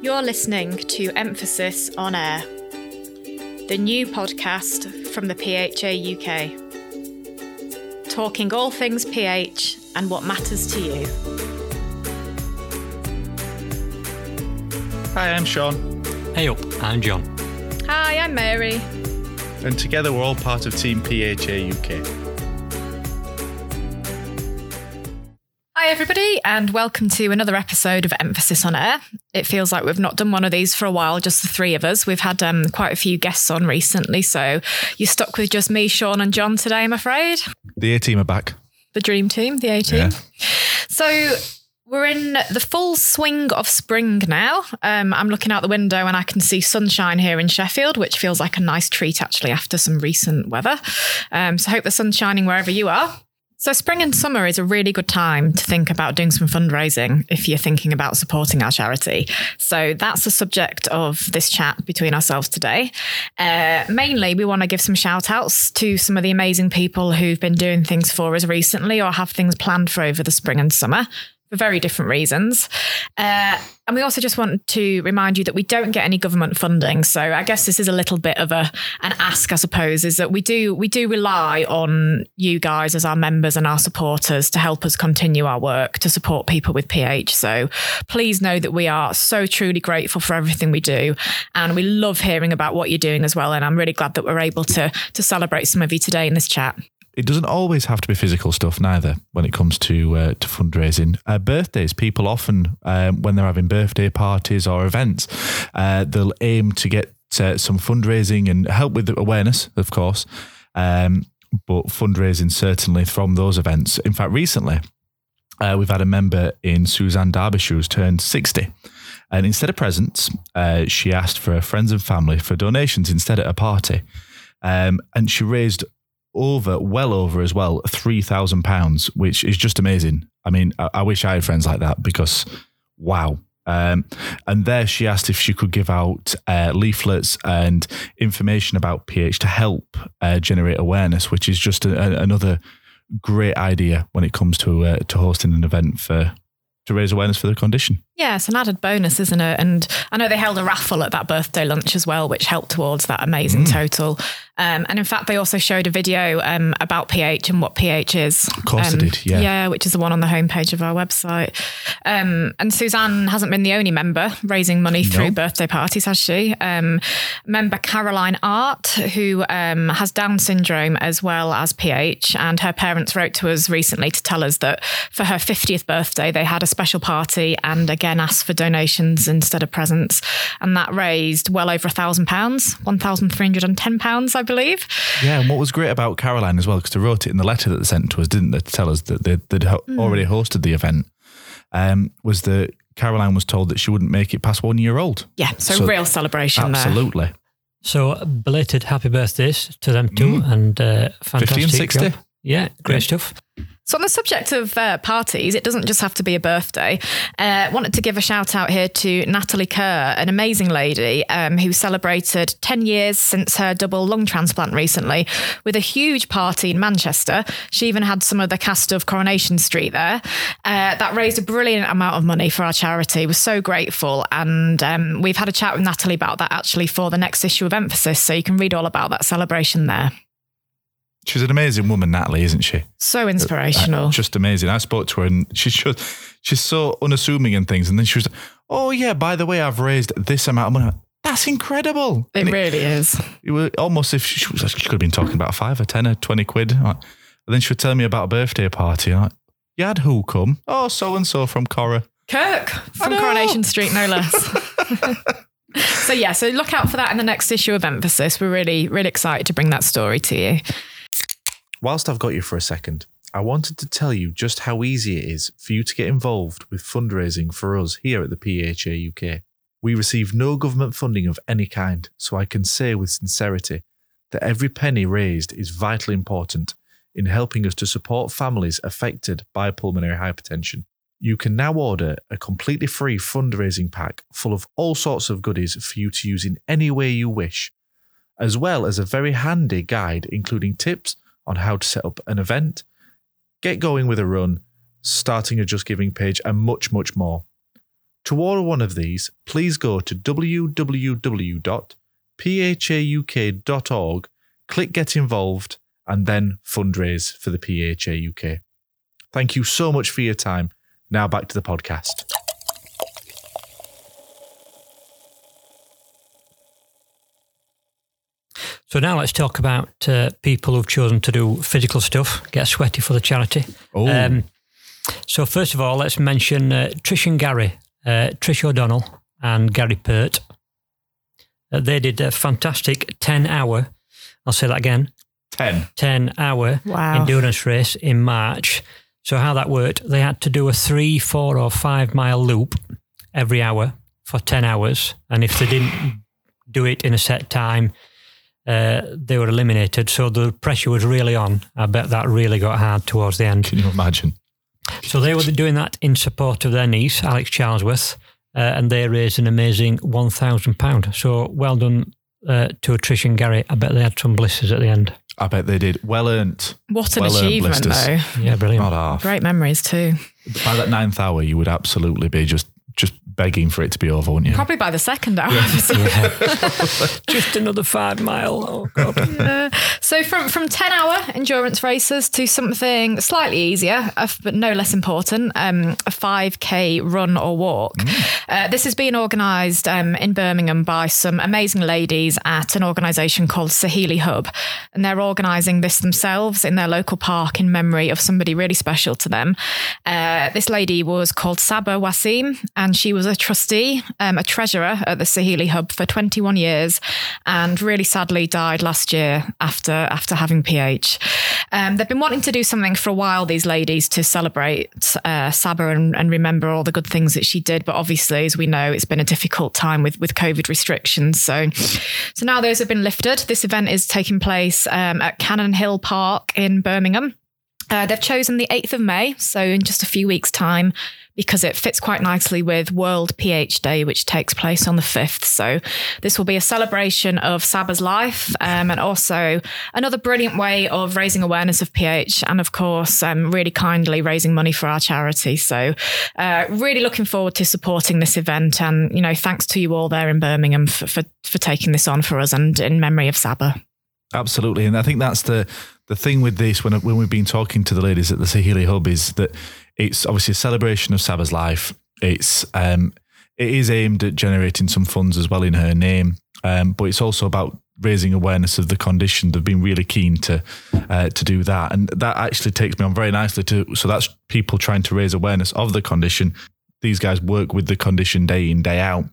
You're listening to Emphasis on Air, the new podcast from the PHA UK, talking all things PH and what matters to you. Hi, I'm Sean, Hey up, I'm John. Hi, I'm Mary. and together we're all part of Team PHA UK. Hi, everybody, and welcome to another episode of Emphasis on Air. It feels like we've not done one of these for a while, just the three of us. We've had um, quite a few guests on recently, so you're stuck with just me, Sean, and John today, I'm afraid. The A team are back. The dream team, the A team. Yeah. So we're in the full swing of spring now. Um, I'm looking out the window and I can see sunshine here in Sheffield, which feels like a nice treat actually after some recent weather. Um, so hope the sun's shining wherever you are. So spring and summer is a really good time to think about doing some fundraising if you're thinking about supporting our charity. So that's the subject of this chat between ourselves today. Uh, mainly, we want to give some shout outs to some of the amazing people who've been doing things for us recently or have things planned for over the spring and summer for very different reasons. Uh, and we also just want to remind you that we don't get any government funding. So I guess this is a little bit of a an ask, I suppose, is that we do we do rely on you guys as our members and our supporters to help us continue our work to support people with PH. So please know that we are so truly grateful for everything we do. And we love hearing about what you're doing as well. And I'm really glad that we're able to to celebrate some of you today in this chat. It doesn't always have to be physical stuff, neither, when it comes to uh, to fundraising. Uh, birthdays, people often, um, when they're having birthday parties or events, uh, they'll aim to get uh, some fundraising and help with the awareness, of course, um, but fundraising certainly from those events. In fact, recently, uh, we've had a member in Suzanne Derbyshire who's turned 60. And instead of presents, uh, she asked for her friends and family for donations instead at a party. Um, and she raised over, well over as well, £3,000, which is just amazing. I mean, I, I wish I had friends like that because, wow. Um, and there she asked if she could give out uh, leaflets and information about PH to help uh, generate awareness, which is just a, a- another great idea when it comes to uh, to hosting an event for to raise awareness for the condition. Yeah, it's an added bonus, isn't it? And I know they held a raffle at that birthday lunch as well, which helped towards that amazing total. Um, and in fact, they also showed a video um, about PH and what PH is. Of course they did, yeah. Yeah, which is the one on the homepage of our website. Um, and Suzanne hasn't been the only member raising money through No. birthday parties, has she? Um, member Caroline Art, who um, has Down syndrome as well as PH, and her parents wrote to us recently to tell us that for her 50th birthday, they had a special party and again asked for donations instead of presents. And that raised well over a thousand pounds, £1,310, I believe. Yeah, and what was great about Caroline as well, because they wrote it in the letter that they sent to us, didn't they, to tell us that they, they'd ho- already hosted the event, um, was that Caroline was told that she wouldn't make it past one year old. Yeah, so, So- real celebration there. Absolutely. So belated happy birthdays to them too, and uh, 50 fantastic and 60. job. Yeah, great stuff. So, on the subject of uh, parties, it doesn't just have to be a birthday. Uh, wanted to give a shout out here to Natalie Kerr, an amazing lady um, who celebrated 10 years since her double lung transplant recently with a huge party in Manchester. She even had some of the cast of Coronation Street there. Uh, that raised a brilliant amount of money for our charity. We're so grateful. And um, we've had a chat with Natalie about that actually for the next issue of Emphasis. So, you can read all about that celebration there. She's an amazing woman, Natalie, isn't she? So uh, inspirational. Just amazing. I spoke to her and she's just, she's so unassuming and things. And then she was like, oh, yeah, by the way, I've raised this amount of money. That's incredible. It really is. it was almost if she, was, she could have been talking about five or 10 or 20 quid. Like- And then she would tell me about a birthday party. Like, you had who come? Oh, so and so from Cora. Kirk from. Coronation Street, no less. so yeah, so look out for that in the next issue of Emphasis. We're really, really excited to bring that story to you. Whilst I've got you for a second, I wanted to tell you just how easy it is for you to get involved with fundraising for us here at the PHA UK. We receive no government funding of any kind, so I can say with sincerity that every penny raised is vitally important in helping us to support families affected by pulmonary hypertension. You can now order a completely free fundraising pack full of all sorts of goodies for you to use in any way you wish, as well as a very handy guide including tips on how to set up an event, get going with a run, starting a Just Giving page, and much, much more. To order one of these, please go to www.phauk.org, click Get Involved, and then fundraise for the PHA UK. Thank you so much for your time. Now back to the podcast. So now let's talk about uh, people who've chosen to do physical stuff, get sweaty for the charity. Oh, Um, so first of all, let's mention uh, Trish and Gary, uh, Trish O'Donnell and Gary Pert. Uh, they did a fantastic 10 hour, I'll say that again, 10. 10 hour Wow. endurance race in March. So how that worked, they had to do a three, four or five mile loop every hour for 10 hours. And if they didn't do it in a set time, uh, they were eliminated. So the pressure was really on. I bet that really got hard towards the end. Can you imagine? So they were doing that in support of their niece, Alex Charlesworth, uh, and they raised an amazing £1,000. So well done uh, to Trish and Gary. I bet they had some blisters at the end. I bet they did. Well earned. What an Well earned achievement, blisters. though. Yeah, brilliant. Not half. Great memories, too. By that ninth hour, you would absolutely be just just begging for it to be over, wouldn't you? Probably by the second hour. Yeah. Just another five mile. Oh, God. Uh, so from from ten hour endurance races to something slightly easier, uh, but no less important, um, a five k run or walk. Uh, this has been organised um, in Birmingham by some amazing ladies at an organisation called Saheli Hub, and they're organising this themselves in their local park in memory of somebody really special to them. Uh, this lady was called Saba Wasim, and she was a trustee, um, a treasurer at the Saheli Hub for 21 years, and really sadly died last year after after having PH. Um, they've been wanting to do something for a while, these ladies, to celebrate uh, and, and remember all the good things that she did. But obviously, as we know, it's been a difficult time with with COVID restrictions. So, so now those have been lifted. This event is taking place um, at Cannon Hill Park in Birmingham. Uh, they've chosen the 8th of May, so in just a few weeks' time, because it fits quite nicely with World PH Day, which takes place on the 5th. So this will be a celebration of Saba's life um, and also another brilliant way of raising awareness of PH and, of course, um, really kindly raising money for our charity. So uh, really looking forward to supporting this event. And, you know, thanks to you all there in Birmingham for, for, for taking this on for us and in memory of Saba. Absolutely, and I think that's the the thing with this when when we've been talking to the ladies at the Saheli Hub is that it's obviously a celebration of Saba's life. It's um, it is aimed at generating some funds as well in her name, um, but it's also about raising awareness of the condition. They've been really keen to uh, to do that, and that actually takes me on very nicely to. So that's people trying to raise awareness of the condition. These guys work with the condition day in day out,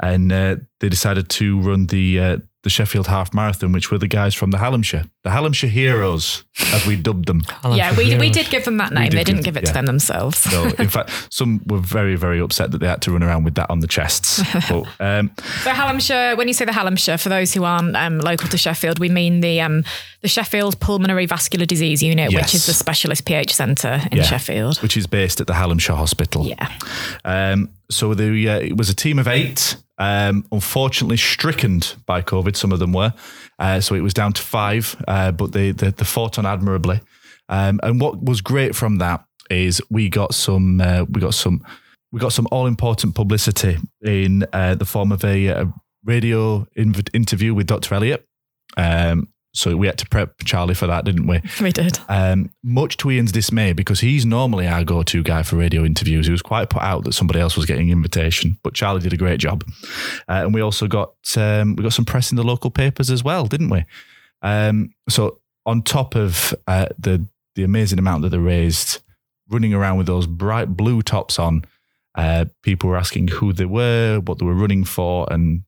and uh, they decided to run the uh, the Sheffield Half Marathon, which were the guys from the Hallamshire, the Hallamshire Heroes, as we dubbed them. yeah, we, we did give them that name. did They didn't give- give it to them themselves. So, in fact, some were very, very upset that they had to run around with that on the chests. But um, So Hallamshire, when you say the Hallamshire, for those who aren't um, local to Sheffield, we mean the um, the Sheffield Pulmonary Vascular Disease Unit, Yes. which is the specialist PH centre in yeah, Sheffield. which is based at the Hallamshire Hospital. Yeah. Um, so the, uh, it was a team of eight. Um, unfortunately, stricken by COVID, some of them were. Uh, so it was down to five, uh, but they, they, they fought on admirably. Um, and what was great from that is we got some uh, we got some we got some all important publicity in uh, the form of a, a radio inv- interview with Dr. Elliot. Um, so we had to prep Charlie for that, didn't we? We did. Um, much to Ian's dismay, because he's normally our go-to guy for radio interviews. He was quite put out that somebody else was getting invitation, but Charlie did a great job. Uh, and we also got um, we got some press in the local papers as well, didn't we? Um, so on top of uh, the the amazing amount that they raised, running around with those bright blue tops on, uh, people were asking who they were, what they were running for, and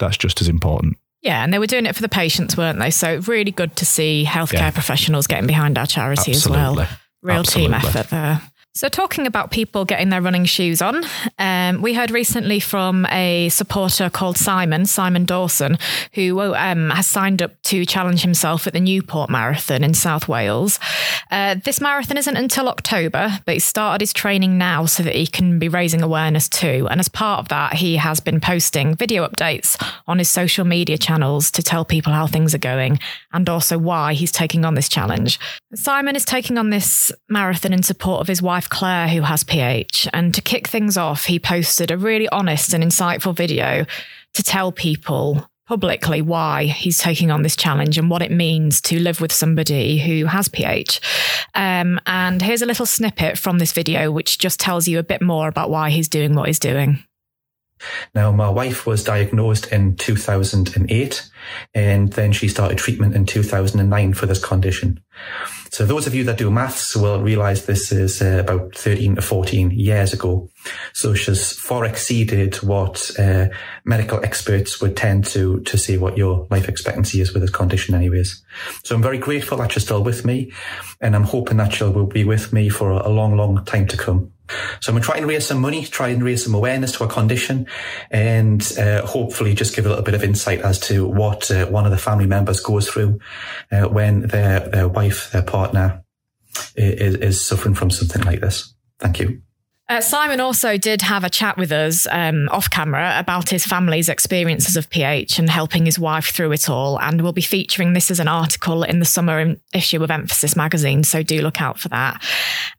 that's just as important. Yeah, and they were doing it for the patients, weren't they? So really good to see healthcare Yeah. professionals getting behind our charity as well. Absolutely. Real team effort there. So, talking about people getting their running shoes on, um, we heard recently from a supporter called Simon, Simon Dawson, who um, has signed up to challenge himself at the Newport Marathon in South Wales. Uh, this marathon isn't until October, but he started his training now so that he can be raising awareness too. And as part of that, he has been posting video updates on his social media channels to tell people how things are going and also why he's taking on this challenge. Simon is taking on this marathon in support of his wife Claire, who has PH. And to kick things off, he posted a really honest and insightful video to tell people publicly why he's taking on this challenge and what it means to live with somebody who has PH. Um, and here's a little snippet from this video, which just tells you a bit more about why he's doing what he's doing. Now, my wife was diagnosed in 2008 and then she started treatment in 2009 for this condition. So those of you that do maths will realize this is uh, about 13 to 14 years ago. So she's far exceeded what uh, medical experts would tend to, to say what your life expectancy is with this condition anyways. So I'm very grateful that she's still with me and I'm hoping that will be with me for a long, long time to come. So I'm going to raise some money, try and raise some awareness to a condition, and uh, hopefully just give a little bit of insight as to what uh, one of the family members goes through uh, when their, their wife, their partner, is, is suffering from something like this. Thank you. Uh, Simon also did have a chat with us um, off camera about his family's experiences of PH and helping his wife through it all. And we'll be featuring this as an article in the summer issue of Emphasis magazine. So do look out for that.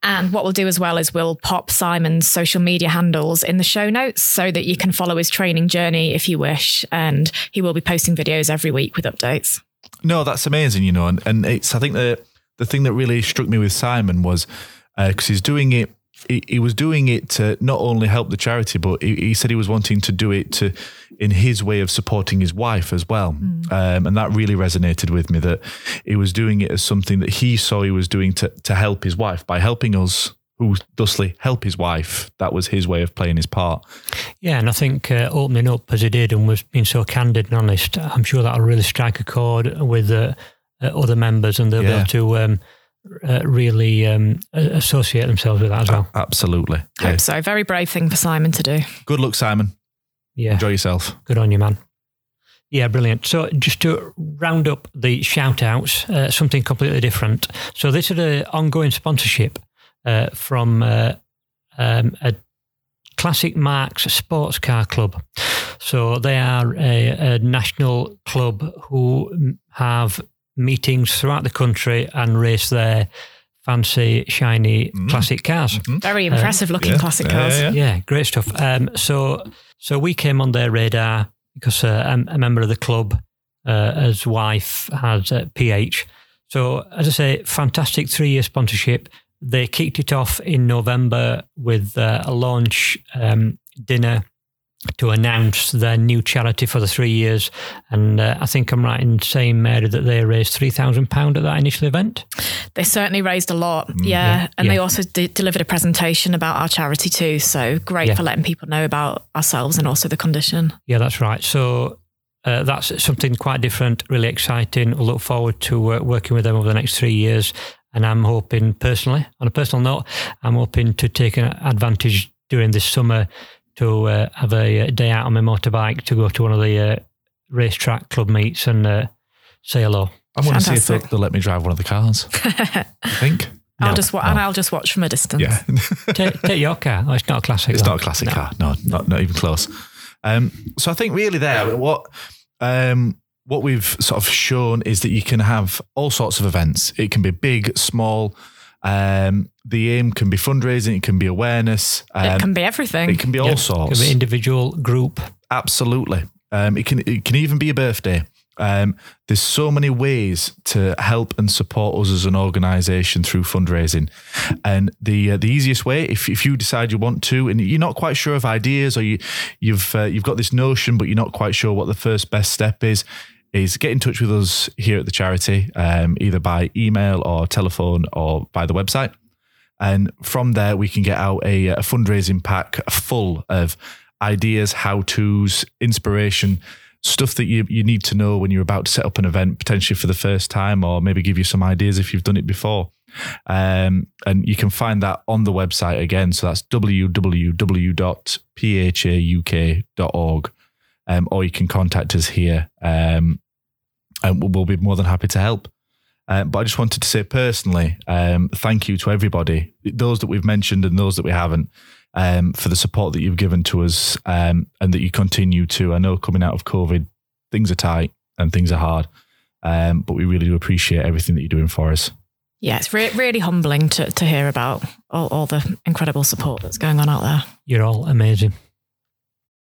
And what we'll do as well is we'll pop Simon's social media handles in the show notes so that you can follow his training journey if you wish. And he will be posting videos every week with updates. No, that's amazing, you know. And, and it's, I think the, the thing that really struck me with Simon was because uh, he's doing it he, he, was doing it to not only help the charity, but he, he, said he was wanting to do it to in his way of supporting his wife as well. Mm. Um, and that really resonated with me that he was doing it as something that he saw he was doing to, to help his wife by helping us who thusly help his wife. That was his way of playing his part. Yeah, and I think uh, opening up as he did and was being so candid and honest, I'm sure that'll really strike a chord with uh, uh, other members and they'll yeah. be able to um, uh, really um, associate themselves with that as well. Absolutely. Hope yeah. so. Very brave thing for Simon to do. Good luck, Simon. Yeah. Enjoy yourself. Good on you, man. Yeah, brilliant. So, just to round up the shout outs, uh, something completely different. So, this is an ongoing sponsorship uh, from uh, um, a Classic Marks Sports Car Club. So, they are a, a national club who have meetings throughout the country and race their fancy, shiny, mm. classic cars. Mm-hmm. Very impressive um, looking yeah. classic cars. Yeah, yeah. yeah great stuff. Um, so, so we came on their radar because uh, I'm a member of the club. Uh, his wife has uh, PH. So, as I say, fantastic three year sponsorship. They kicked it off in November with uh, a launch um, dinner to announce their new charity for the three years. And uh, I think I'm right in saying, Mary, that they raised £3,000 at that initial event. They certainly raised a lot, mm, yeah. yeah. And yeah. they also d- delivered a presentation about our charity too. So great yeah. for letting people know about ourselves and also the condition. Yeah, that's right. So uh, that's something quite different, really exciting. We'll look forward to uh, working with them over the next three years. And I'm hoping personally, on a personal note, I'm hoping to take advantage during this summer to uh, have a, day out on my motorbike to go to one of the uh, racetrack club meets and uh, say hello. I'm going to see if they'll, they'll, let me drive one of the cars. I think. I'll no, just wa- no. and I'll just watch from a distance. Yeah, take, take, your car. Oh, it's not a classic. Car. It's though. not a classic no. car. No, not not even close. Um, so I think really there, what um, what we've sort of shown is that you can have all sorts of events. It can be big, small. Um, the aim can be fundraising, it can be awareness, um, it can be everything. It can be all yep. sorts. It can be individual, group. Absolutely. Um, it can it can even be a birthday. Um, there's so many ways to help and support us as an organisation through fundraising, and the uh, the easiest way, if, if you decide you want to, and you're not quite sure of ideas, or you you've uh, you've got this notion, but you're not quite sure what the first best step is, is get in touch with us here at the charity, um, either by email or telephone or by the website. And from there, we can get out a, a fundraising pack full of ideas, how to's, inspiration, stuff that you, you need to know when you're about to set up an event, potentially for the first time, or maybe give you some ideas if you've done it before. Um, and you can find that on the website again. So that's www.phauk.org. Um, or you can contact us here um, um, we'll be more than happy to help. Um, but I just wanted to say personally, um, thank you to everybody, those that we've mentioned and those that we haven't, um, for the support that you've given to us um, and that you continue to. I know coming out of COVID, things are tight and things are hard, um, but we really do appreciate everything that you're doing for us. Yeah, it's re- really humbling to, to hear about all, all the incredible support that's going on out there. You're all amazing.